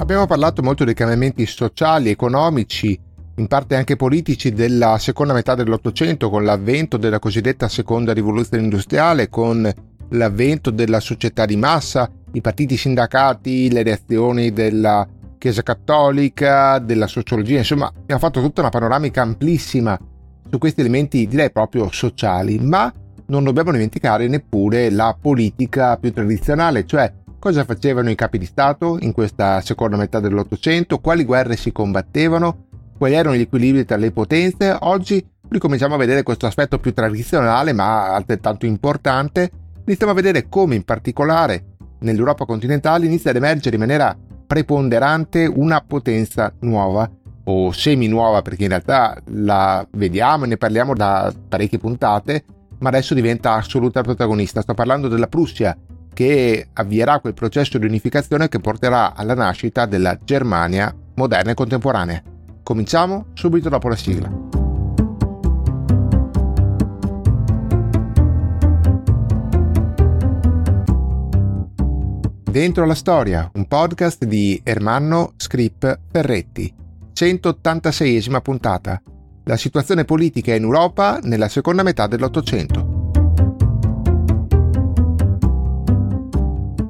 Abbiamo parlato molto dei cambiamenti sociali, economici, in parte anche politici della seconda metà dell'Ottocento con l'avvento della cosiddetta seconda rivoluzione industriale, con l'avvento della società di massa, i partiti sindacati, le reazioni della Chiesa Cattolica, della sociologia, insomma abbiamo fatto tutta una panoramica amplissima su questi elementi direi proprio sociali, ma non dobbiamo dimenticare neppure la politica più tradizionale, cioè Cosa facevano i capi di Stato in questa seconda metà dell'Ottocento? Quali guerre si combattevano? Quali erano gli equilibri tra le potenze? Oggi ricominciamo a vedere questo aspetto più tradizionale ma altrettanto importante. Iniziamo a vedere come in particolare nell'Europa continentale inizia ad emergere in maniera preponderante una potenza nuova o semi nuova perché in realtà la vediamo e ne parliamo da parecchie puntate ma adesso diventa assoluta protagonista. Sto parlando della Prussia che avvierà quel processo di unificazione che porterà alla nascita della Germania moderna e contemporanea. Cominciamo subito dopo la sigla. Dentro la storia, un podcast di Ermanno Scrip Ferretti, 186esima puntata. La situazione politica in Europa nella seconda metà dell'Ottocento.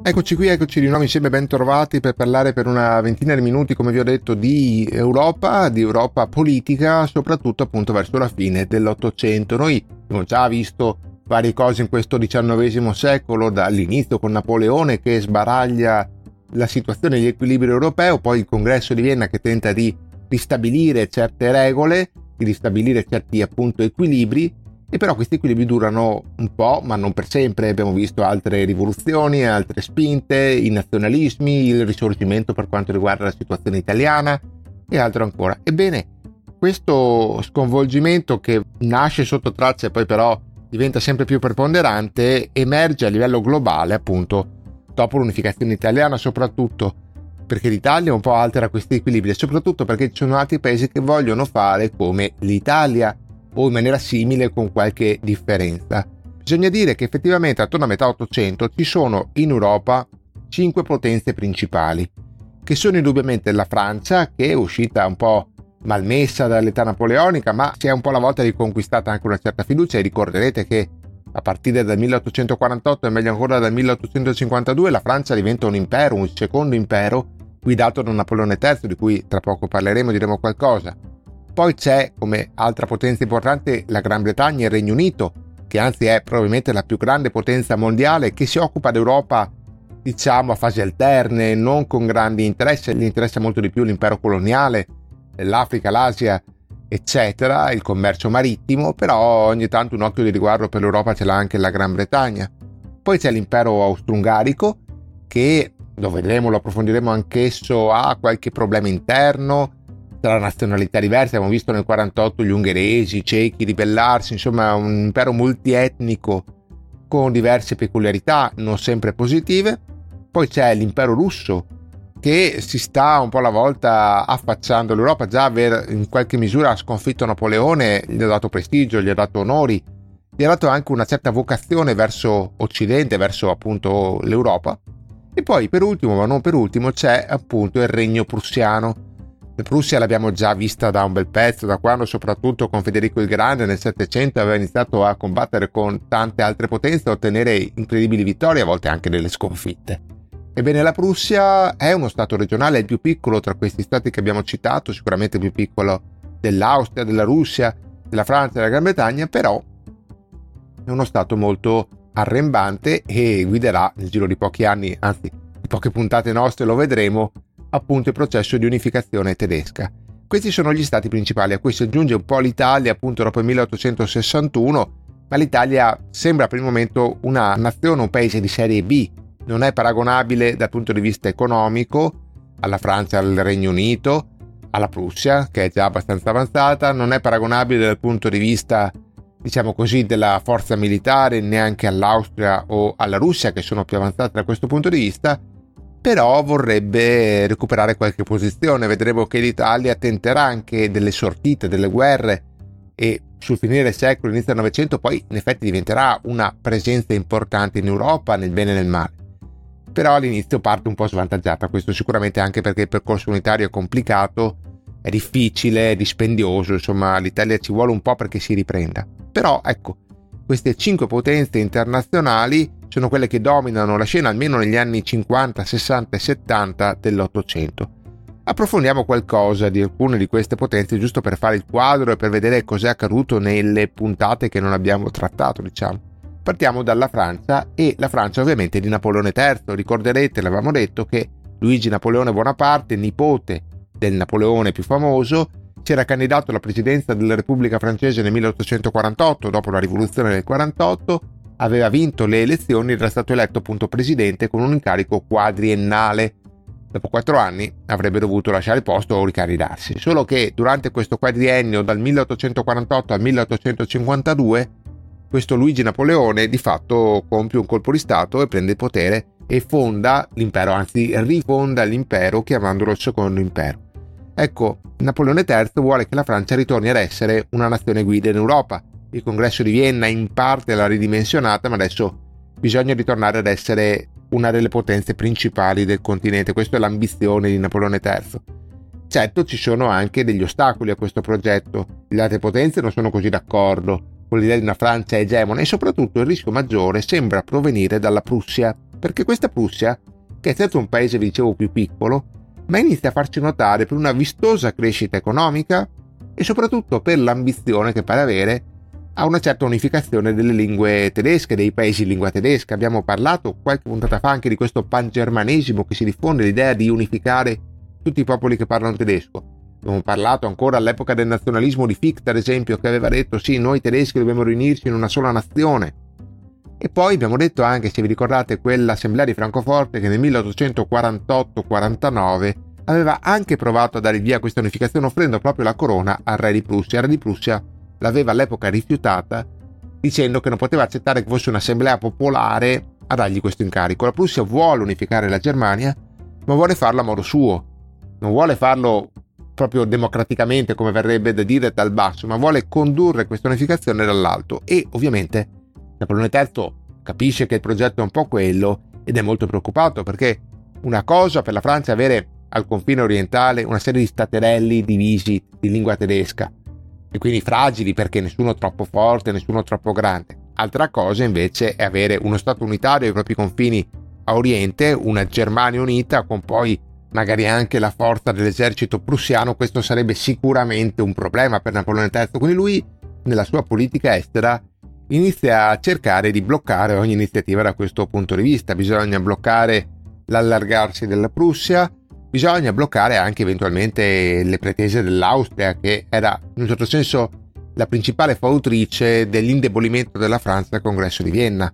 Eccoci qui, eccoci di nuovo insieme, ben trovati per parlare per una ventina di minuti, come vi ho detto, di Europa, di Europa politica, soprattutto appunto verso la fine dell'Ottocento. Noi abbiamo già visto varie cose in questo XIX secolo, dall'inizio con Napoleone che sbaraglia la situazione degli equilibri europei, poi il congresso di Vienna che tenta di ristabilire certe regole, di ristabilire certi appunto equilibri e però questi equilibri durano un po', ma non per sempre. Abbiamo visto altre rivoluzioni, altre spinte, i nazionalismi, il risorgimento per quanto riguarda la situazione italiana e altro ancora. Ebbene, questo sconvolgimento che nasce sotto traccia e poi però diventa sempre più preponderante emerge a livello globale, appunto, dopo l'unificazione italiana soprattutto perché l'Italia un po' altera questi equilibri e soprattutto perché ci sono altri paesi che vogliono fare come l'Italia o in maniera simile con qualche differenza. Bisogna dire che effettivamente attorno a metà 800 ci sono in Europa cinque potenze principali, che sono indubbiamente la Francia, che è uscita un po' malmessa dall'età napoleonica, ma si è un po' alla volta riconquistata anche una certa fiducia e ricorderete che a partire dal 1848 e meglio ancora dal 1852 la Francia diventa un impero, un secondo impero guidato da Napoleone III, di cui tra poco parleremo, diremo qualcosa. Poi c'è come altra potenza importante la Gran Bretagna e il Regno Unito, che anzi è probabilmente la più grande potenza mondiale che si occupa d'Europa diciamo a fasi alterne, non con grandi interessi, gli interessa molto di più l'impero coloniale, l'Africa, l'Asia, eccetera, il commercio marittimo, però ogni tanto un occhio di riguardo per l'Europa ce l'ha anche la Gran Bretagna. Poi c'è l'impero austro-ungarico che, lo vedremo, lo approfondiremo anch'esso, ha qualche problema interno, tra nazionalità diverse, abbiamo visto nel 48 gli ungheresi, i cechi ribellarsi, insomma un impero multietnico con diverse peculiarità non sempre positive. Poi c'è l'impero russo che si sta un po' alla volta affacciando all'Europa, già aver in qualche misura sconfitto Napoleone gli ha dato prestigio, gli ha dato onori, gli ha dato anche una certa vocazione verso Occidente, verso appunto l'Europa. E poi per ultimo, ma non per ultimo, c'è appunto il regno prussiano Prussia l'abbiamo già vista da un bel pezzo, da quando soprattutto con Federico il Grande nel Settecento aveva iniziato a combattere con tante altre potenze e ottenere incredibili vittorie, a volte anche delle sconfitte. Ebbene, la Prussia è uno stato regionale, il più piccolo tra questi stati che abbiamo citato, sicuramente il più piccolo dell'Austria, della Russia, della Francia della Gran Bretagna, però è uno stato molto arrembante e guiderà nel giro di pochi anni, anzi di poche puntate nostre lo vedremo, appunto il processo di unificazione tedesca. Questi sono gli stati principali, a cui si aggiunge un po' l'Italia appunto dopo il 1861, ma l'Italia sembra per il momento una nazione, un paese di serie B, non è paragonabile dal punto di vista economico alla Francia, al Regno Unito, alla Prussia, che è già abbastanza avanzata, non è paragonabile dal punto di vista, diciamo così, della forza militare neanche all'Austria o alla Russia, che sono più avanzate da questo punto di vista, però vorrebbe recuperare qualche posizione. Vedremo che l'Italia tenterà anche delle sortite, delle guerre e sul finire del secolo, inizio del Novecento, poi in effetti diventerà una presenza importante in Europa, nel bene e nel male. Però all'inizio parte un po' svantaggiata, questo sicuramente anche perché il percorso unitario è complicato, è difficile, è dispendioso, insomma l'Italia ci vuole un po' perché si riprenda. Però ecco, queste cinque potenze internazionali sono quelle che dominano la scena almeno negli anni 50, 60 e 70 dell'Ottocento. Approfondiamo qualcosa di alcune di queste potenze giusto per fare il quadro e per vedere cos'è accaduto nelle puntate che non abbiamo trattato, diciamo. Partiamo dalla Francia e la Francia ovviamente di Napoleone III. Ricorderete, l'avevamo detto, che Luigi Napoleone Bonaparte, nipote del Napoleone più famoso, si era candidato alla presidenza della Repubblica francese nel 1848, dopo la rivoluzione del 48, aveva vinto le elezioni era stato eletto appunto presidente con un incarico quadriennale. Dopo quattro anni avrebbe dovuto lasciare il posto o ricandidarsi. Solo che durante questo quadriennio dal 1848 al 1852 questo Luigi Napoleone di fatto compie un colpo di Stato e prende il potere e fonda l'impero, anzi rifonda l'impero chiamandolo il secondo impero. Ecco, Napoleone III vuole che la Francia ritorni ad essere una nazione guida in Europa il congresso di Vienna in parte l'ha ridimensionata, ma adesso bisogna ritornare ad essere una delle potenze principali del continente. Questa è l'ambizione di Napoleone III. Certo ci sono anche degli ostacoli a questo progetto. Le altre potenze non sono così d'accordo con l'idea di una Francia egemone e soprattutto il rischio maggiore sembra provenire dalla Prussia, perché questa Prussia, che è certo un paese, vi dicevo, più piccolo, ma inizia a farci notare per una vistosa crescita economica e soprattutto per l'ambizione che pare avere a una certa unificazione delle lingue tedesche, dei paesi in lingua tedesca. Abbiamo parlato qualche puntata fa anche di questo pangermanesimo che si diffonde, l'idea di unificare tutti i popoli che parlano tedesco. Abbiamo parlato ancora all'epoca del nazionalismo di Fichte, ad esempio, che aveva detto sì, noi tedeschi dobbiamo riunirci in una sola nazione. E poi abbiamo detto anche, se vi ricordate, quell'assemblea di Francoforte che nel 1848-49 aveva anche provato a dare via questa unificazione offrendo proprio la corona al re di Prussia. Il re di Prussia l'aveva all'epoca rifiutata dicendo che non poteva accettare che fosse un'assemblea popolare a dargli questo incarico. La Prussia vuole unificare la Germania, ma vuole farlo a modo suo. Non vuole farlo proprio democraticamente, come verrebbe da dire dal basso, ma vuole condurre questa unificazione dall'alto. E ovviamente Napoleone III capisce che il progetto è un po' quello ed è molto preoccupato perché una cosa per la Francia è avere al confine orientale una serie di staterelli divisi di lingua tedesca e quindi fragili perché nessuno troppo forte, nessuno troppo grande. Altra cosa invece è avere uno Stato unitario ai propri confini a oriente, una Germania unita con poi magari anche la forza dell'esercito prussiano, questo sarebbe sicuramente un problema per Napoleone III. Quindi lui nella sua politica estera inizia a cercare di bloccare ogni iniziativa da questo punto di vista. Bisogna bloccare l'allargarsi della Prussia, bisogna bloccare anche eventualmente le pretese dell'Austria, che era in un certo senso la principale fautrice dell'indebolimento della Francia al congresso di Vienna.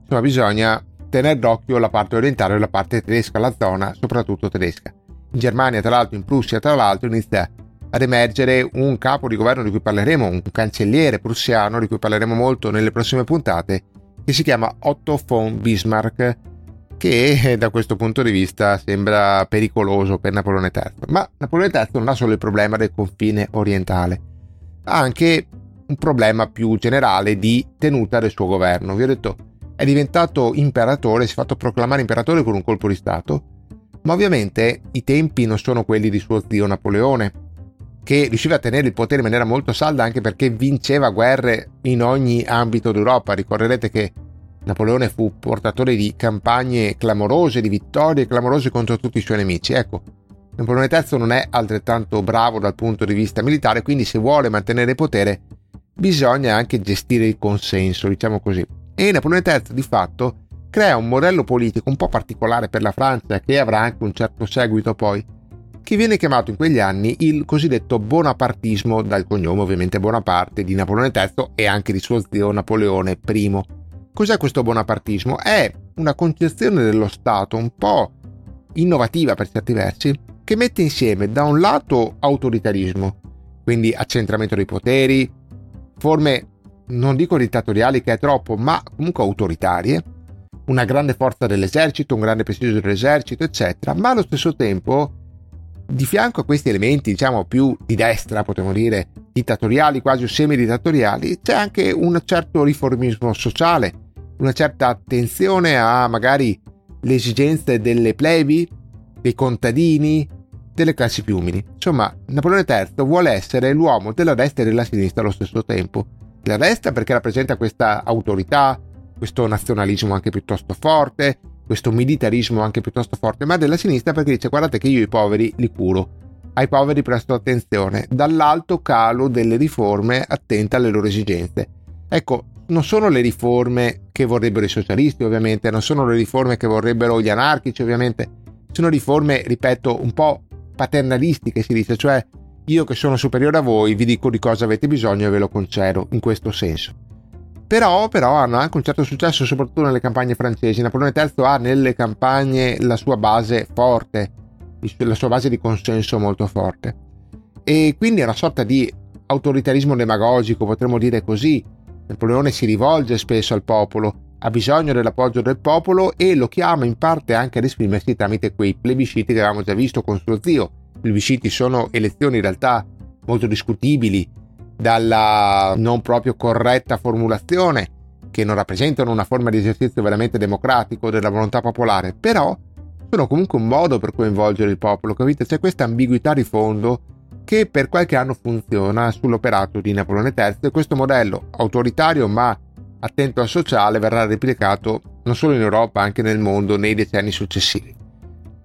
Insomma, bisogna tenere d'occhio la parte orientale e la parte tedesca, la zona soprattutto tedesca. In Germania, tra l'altro, in Prussia, tra l'altro, inizia ad emergere un capo di governo di cui parleremo, un cancelliere prussiano di cui parleremo molto nelle prossime puntate, che si chiama Otto von Bismarck, che eh, da questo punto di vista sembra pericoloso per Napoleone III. Ma Napoleone III non ha solo il problema del confine orientale, ha anche un problema più generale di tenuta del suo governo. Vi ho detto, è diventato imperatore, si è fatto proclamare imperatore con un colpo di Stato, ma ovviamente i tempi non sono quelli di suo zio Napoleone, che riusciva a tenere il potere in maniera molto salda anche perché vinceva guerre in ogni ambito d'Europa. Ricorderete che Napoleone fu portatore di campagne clamorose, di vittorie clamorose contro tutti i suoi nemici. Ecco, Napoleone III non è altrettanto bravo dal punto di vista militare, quindi se vuole mantenere potere bisogna anche gestire il consenso, diciamo così. E Napoleone III di fatto crea un modello politico un po' particolare per la Francia, che avrà anche un certo seguito poi, che viene chiamato in quegli anni il cosiddetto bonapartismo, dal cognome ovviamente Bonaparte di Napoleone III e anche di suo zio Napoleone I. Cos'è questo bonapartismo? È una concezione dello Stato un po' innovativa per certi versi, che mette insieme da un lato autoritarismo, quindi accentramento dei poteri, forme non dico dittatoriali che è troppo, ma comunque autoritarie, una grande forza dell'esercito, un grande prestigio dell'esercito, eccetera, ma allo stesso tempo, di fianco a questi elementi, diciamo più di destra, potremmo dire, dittatoriali, quasi semi-dittatoriali, c'è anche un certo riformismo sociale, una certa attenzione a magari le esigenze delle plebi, dei contadini, delle classi più umili. Insomma, Napoleone III vuole essere l'uomo della destra e della sinistra allo stesso tempo. La destra perché rappresenta questa autorità, questo nazionalismo anche piuttosto forte, questo militarismo anche piuttosto forte, ma della sinistra perché dice guardate che io i poveri li curo, ai poveri presto attenzione, dall'alto calo delle riforme attenta alle loro esigenze. Ecco, non sono le riforme che vorrebbero i socialisti ovviamente, non sono le riforme che vorrebbero gli anarchici ovviamente, sono riforme, ripeto, un po' paternalistiche si dice, cioè io che sono superiore a voi vi dico di cosa avete bisogno e ve lo concedo, in questo senso. Però, però hanno anche un certo successo soprattutto nelle campagne francesi. Napoleone III ha nelle campagne la sua base forte, la sua base di consenso molto forte. E quindi è una sorta di autoritarismo demagogico, potremmo dire così. Napoleone si rivolge spesso al popolo, ha bisogno dell'appoggio del popolo e lo chiama in parte anche ad esprimersi tramite quei plebisciti che avevamo già visto con suo zio. Plebisciti sono elezioni in realtà molto discutibili, dalla non proprio corretta formulazione, che non rappresentano una forma di esercizio veramente democratico della volontà popolare, però sono comunque un modo per coinvolgere il popolo, capite? C'è questa ambiguità di fondo che per qualche anno funziona sull'operato di Napoleone III e questo modello autoritario ma attento al sociale verrà replicato non solo in Europa, anche nel mondo nei decenni successivi.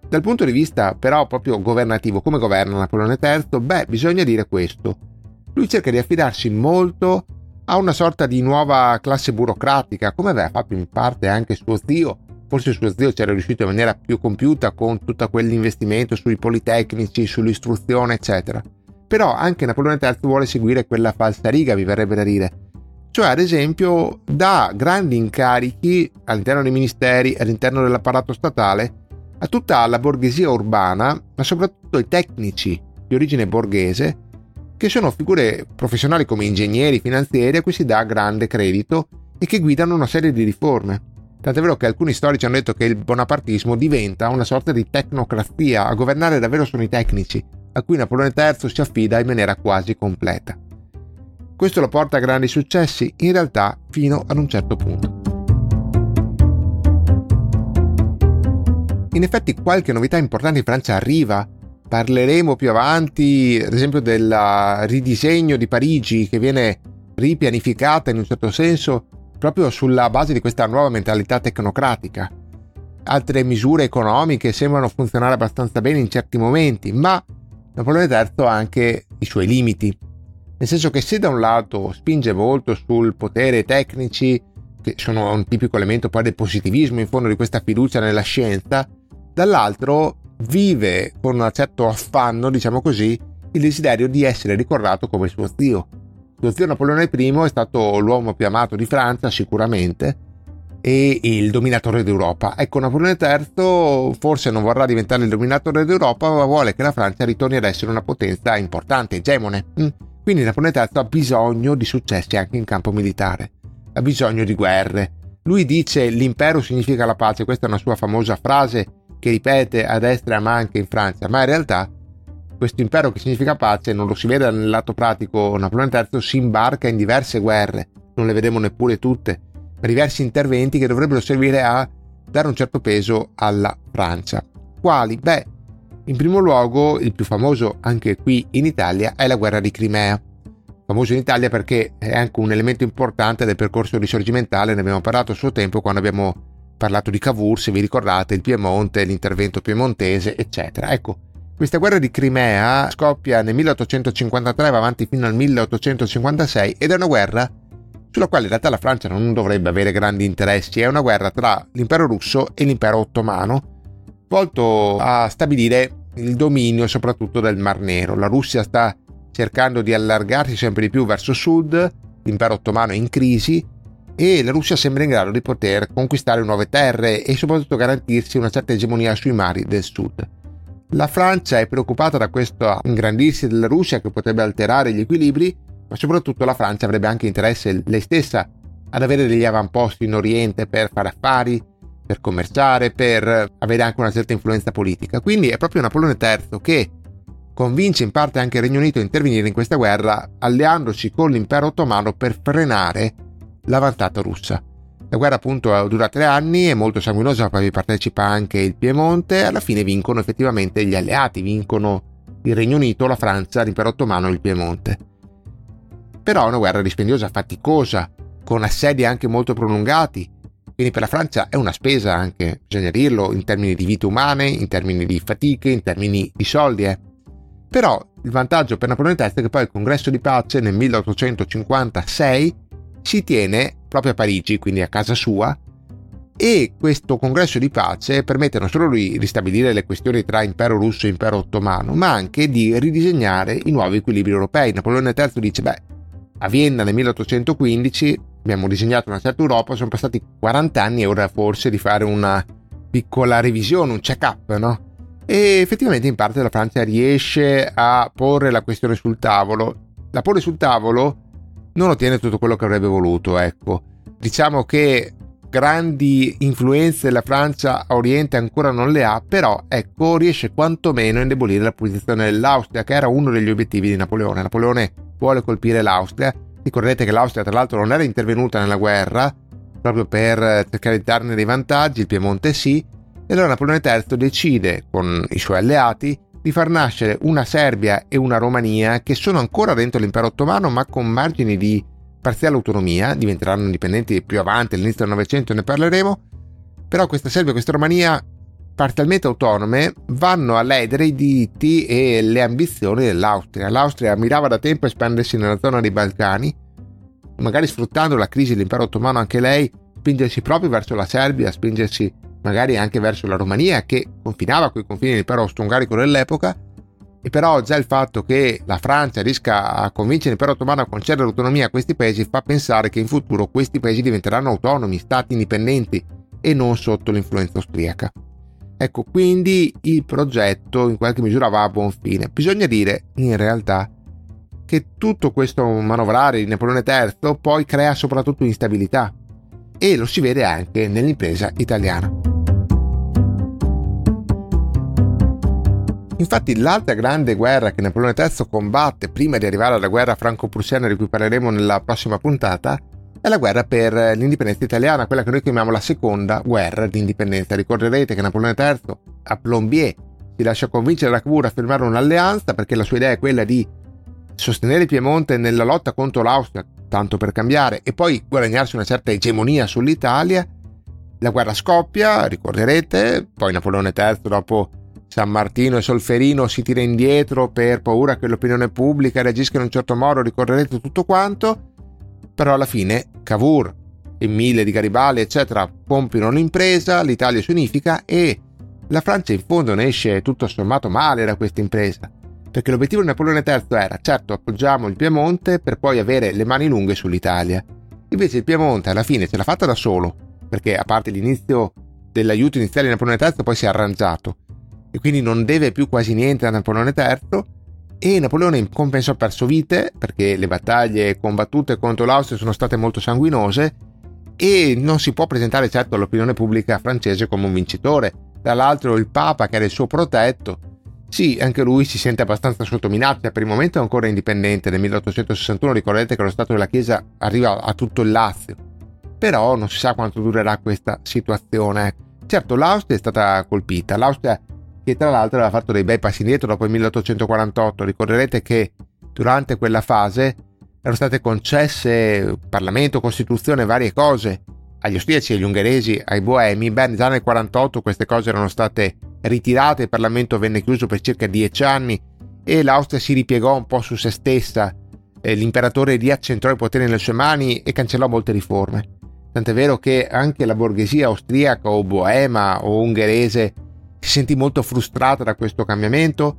Dal punto di vista però proprio governativo, come governa Napoleone III? Beh, bisogna dire questo. Lui cerca di affidarsi molto a una sorta di nuova classe burocratica, come aveva fatto in parte anche suo zio. Forse suo zio c'era riuscito in maniera più compiuta con tutto quell'investimento sui politecnici, sull'istruzione, eccetera. Però anche Napoleone III vuole seguire quella falsa riga, vi verrebbe da dire, cioè ad esempio dà grandi incarichi all'interno dei ministeri, all'interno dell'apparato statale, a tutta la borghesia urbana, ma soprattutto ai tecnici di origine borghese, che sono figure professionali come ingegneri, finanzieri, a cui si dà grande credito e che guidano una serie di riforme. Tant'è vero che alcuni storici hanno detto che il bonapartismo diventa una sorta di tecnocrazia, a governare davvero sono i tecnici, a cui Napoleone III si affida in maniera quasi completa. Questo lo porta a grandi successi, in realtà fino ad un certo punto. In effetti qualche novità importante in Francia arriva. Parleremo più avanti, ad esempio, del ridisegno di Parigi che viene ripianificata in un certo senso proprio sulla base di questa nuova mentalità tecnocratica. Altre misure economiche sembrano funzionare abbastanza bene in certi momenti, ma Napoleone III ha anche i suoi limiti. Nel senso che se da un lato spinge molto sul potere tecnici, che sono un tipico elemento poi del positivismo in fondo di questa fiducia nella scienza, dall'altro vive con un certo affanno, diciamo così, il desiderio di essere ricordato come suo zio. Suo zio Napoleone I è stato l'uomo più amato di Francia, sicuramente, e il dominatore d'Europa. Ecco, Napoleone III forse non vorrà diventare il dominatore d'Europa, ma vuole che la Francia ritorni ad essere una potenza importante, egemone. Mm. Quindi Napoleone III ha bisogno di successi anche in campo militare, ha bisogno di guerre. Lui dice l'impero significa la pace, questa è una sua famosa frase che ripete a destra ma anche in Francia, ma in realtà questo impero che significa pace non lo si vede nel lato pratico, Napoleone III si imbarca in diverse guerre, non le vedremo neppure tutte, ma diversi interventi che dovrebbero servire a dare un certo peso alla Francia. Quali? Beh, in primo luogo, il più famoso anche qui in Italia è la guerra di Crimea. Famoso in Italia perché è anche un elemento importante del percorso risorgimentale, ne abbiamo parlato a suo tempo quando abbiamo parlato di Cavour, se vi ricordate, il Piemonte, l'intervento piemontese, eccetera. Ecco, questa guerra di Crimea scoppia nel 1853 va avanti fino al 1856 ed è una guerra sulla quale in realtà la Francia non dovrebbe avere grandi interessi, è una guerra tra l'impero russo e l'impero ottomano, volto a stabilire il dominio soprattutto del Mar Nero. La Russia sta cercando di allargarsi sempre di più verso sud, l'impero ottomano è in crisi e la Russia sembra in grado di poter conquistare nuove terre e soprattutto garantirsi una certa egemonia sui mari del sud. La Francia è preoccupata da questo ingrandirsi della Russia che potrebbe alterare gli equilibri, ma soprattutto la Francia avrebbe anche interesse lei stessa ad avere degli avamposti in Oriente per fare affari, per commerciare, per avere anche una certa influenza politica. Quindi è proprio Napoleone III che convince in parte anche il Regno Unito a intervenire in questa guerra alleandosi con l'impero ottomano per frenare l'avanzata russa. La guerra appunto dura tre anni, è molto sanguinosa, poi partecipa anche il Piemonte, alla fine vincono effettivamente gli alleati, vincono il Regno Unito, la Francia, l'impero ottomano e il Piemonte. Però è una guerra dispendiosa, faticosa, con assedi anche molto prolungati, quindi per la Francia è una spesa anche, bisogna dirlo, in termini di vite umane, in termini di fatiche, in termini di soldi. Eh. Però il vantaggio per Napoleone III è che poi il congresso di pace nel 1856 si tiene proprio a Parigi, quindi a casa sua, e questo congresso di pace permette non solo di ristabilire le questioni tra impero russo e impero ottomano, ma anche di ridisegnare i nuovi equilibri europei. Napoleone III dice, beh, a Vienna nel 1815 abbiamo disegnato una certa Europa, sono passati 40 anni e ora forse di fare una piccola revisione, un check-up, no? E effettivamente in parte la Francia riesce a porre la questione sul tavolo. La pone sul tavolo non ottiene tutto quello che avrebbe voluto, ecco. Diciamo che grandi influenze della Francia a Oriente ancora non le ha, però ecco riesce quantomeno a indebolire la posizione dell'Austria, che era uno degli obiettivi di Napoleone. Napoleone vuole colpire l'Austria. Ricordate che l'Austria tra l'altro non era intervenuta nella guerra, proprio per cercare di darne dei vantaggi, il Piemonte sì, e allora Napoleone III decide, con i suoi alleati, di far nascere una Serbia e una Romania che sono ancora dentro l'impero ottomano ma con margini di parziale autonomia, diventeranno indipendenti più avanti, all'inizio del Novecento ne parleremo, però questa Serbia e questa Romania parzialmente autonome vanno a ledere i diritti e le ambizioni dell'Austria. L'Austria mirava da tempo a espandersi nella zona dei Balcani, magari sfruttando la crisi dell'impero ottomano anche lei, spingersi proprio verso la Serbia, spingersi magari anche verso la Romania che confinava con i confini dell'impero austro-ungarico dell'epoca, e però già il fatto che la Francia riesca a convincere l'impero ottomano a concedere l'autonomia a questi paesi fa pensare che in futuro questi paesi diventeranno autonomi, stati indipendenti e non sotto l'influenza austriaca. Ecco, quindi il progetto in qualche misura va a buon fine. Bisogna dire, in realtà, che tutto questo manovrare di Napoleone III poi crea soprattutto instabilità e lo si vede anche nell'impresa italiana. Infatti l'altra grande guerra che Napoleone III combatte prima di arrivare alla guerra franco-prussiana di cui parleremo nella prossima puntata è la guerra per l'indipendenza italiana, quella che noi chiamiamo la seconda guerra di indipendenza. Ricorderete che Napoleone III a Plombier si lascia convincere da Cavour a firmare un'alleanza perché la sua idea è quella di sostenere Piemonte nella lotta contro l'Austria, tanto per cambiare, e poi guadagnarsi una certa egemonia sull'Italia. La guerra scoppia, ricorderete, poi Napoleone III dopo San Martino e Solferino si tira indietro per paura che l'opinione pubblica reagisca in un certo modo, ricorderete tutto quanto, però alla fine Cavour e Mille di Garibaldi, eccetera, compiono l'impresa, l'Italia si unifica e la Francia in fondo ne esce tutto sommato male da questa impresa, perché l'obiettivo di Napoleone III era certo appoggiamo il Piemonte per poi avere le mani lunghe sull'Italia. Invece il Piemonte alla fine ce l'ha fatta da solo, perché a parte l'inizio dell'aiuto iniziale di Napoleone III poi si è arrangiato e quindi non deve più quasi niente a Napoleone III e Napoleone in compenso ha perso vite perché le battaglie combattute contro l'Austria sono state molto sanguinose e non si può presentare certo all'opinione pubblica francese come un vincitore. Tra l'altro il Papa che era il suo protetto, sì, anche lui si sente abbastanza sotto minaccia, per il momento è ancora indipendente, nel 1861 ricordate che lo Stato della Chiesa arriva a tutto il Lazio, però non si sa quanto durerà questa situazione. Certo l'Austria è stata colpita, l'Austria che tra l'altro aveva fatto dei bei passi indietro dopo il 1848. Ricorderete che durante quella fase erano state concesse Parlamento, Costituzione, varie cose agli austriaci, agli ungheresi, ai boemi. Beh, già nel 1948 queste cose erano state ritirate, il Parlamento venne chiuso per circa dieci anni e l'Austria si ripiegò un po' su se stessa. L'imperatore riaccentrò i poteri nelle sue mani e cancellò molte riforme. Tant'è vero che anche la borghesia austriaca o boema o ungherese si sentì molto frustrata da questo cambiamento.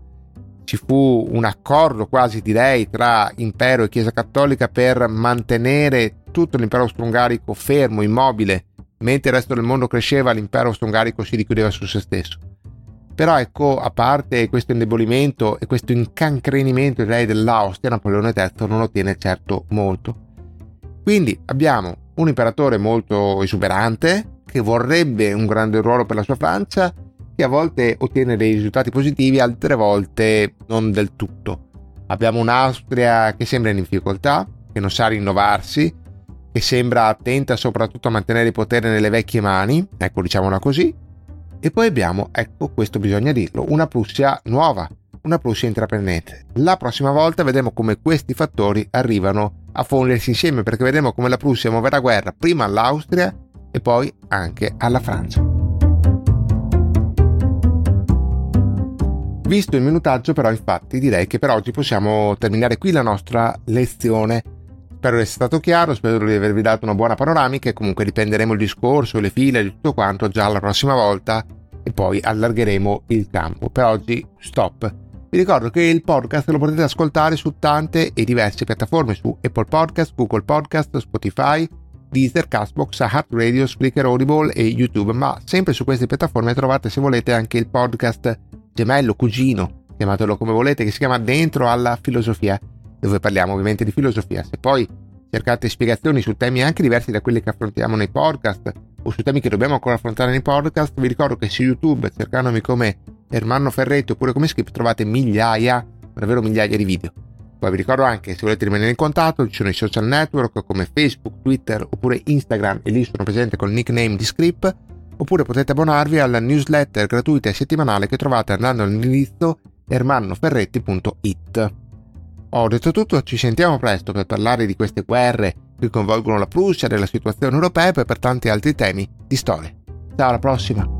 Ci fu un accordo quasi direi tra impero e Chiesa Cattolica per mantenere tutto l'impero austro-ungarico fermo, immobile, mentre il resto del mondo cresceva, l'impero austro-ungarico si richiudeva su se stesso. Però ecco, a parte questo indebolimento e questo incancrenimento direi dell'Austria, Napoleone III non ottiene certo molto. Quindi abbiamo un imperatore molto esuberante, che vorrebbe un grande ruolo per la sua Francia, a volte ottiene dei risultati positivi, altre volte non del tutto. Abbiamo un'Austria che sembra in difficoltà, che non sa rinnovarsi, che sembra attenta soprattutto a mantenere il potere nelle vecchie mani, ecco diciamola così, e poi abbiamo, ecco questo bisogna dirlo, una Prussia nuova, una Prussia intraprendente. La prossima volta vedremo come questi fattori arrivano a fondersi insieme perché vedremo come la Prussia muoverà guerra prima all'Austria e poi anche alla Francia. Visto il minutaggio però infatti direi che per oggi possiamo terminare qui la nostra lezione. Spero di essere stato chiaro, spero di avervi dato una buona panoramica e comunque riprenderemo il discorso, le file, di tutto quanto già la prossima volta e poi allargheremo il campo. Per oggi stop. Vi ricordo che il podcast lo potete ascoltare su tante e diverse piattaforme, su Apple Podcast, Google Podcast, Spotify, Deezer, Castbox, Heart Radio, Spreaker Audible e YouTube, ma sempre su queste piattaforme trovate se volete anche il podcast gemello, cugino, chiamatelo come volete, che si chiama Dentro alla filosofia, dove parliamo ovviamente di filosofia. Se poi cercate spiegazioni su temi anche diversi da quelli che affrontiamo nei podcast o su temi che dobbiamo ancora affrontare nei podcast, vi ricordo che su YouTube, cercandomi come Ermanno Ferretti oppure come script, trovate migliaia, davvero migliaia di video. Poi vi ricordo anche, se volete rimanere in contatto, ci sono i social network come Facebook, Twitter oppure Instagram e lì sono presente col nickname di Script, oppure potete abbonarvi alla newsletter gratuita e settimanale che trovate andando all'indirizzo ermannoferretti.it. Ho detto tutto, ci sentiamo presto per parlare di queste guerre che coinvolgono la Prussia, della situazione europea e per tanti altri temi di storia. Ciao, alla prossima!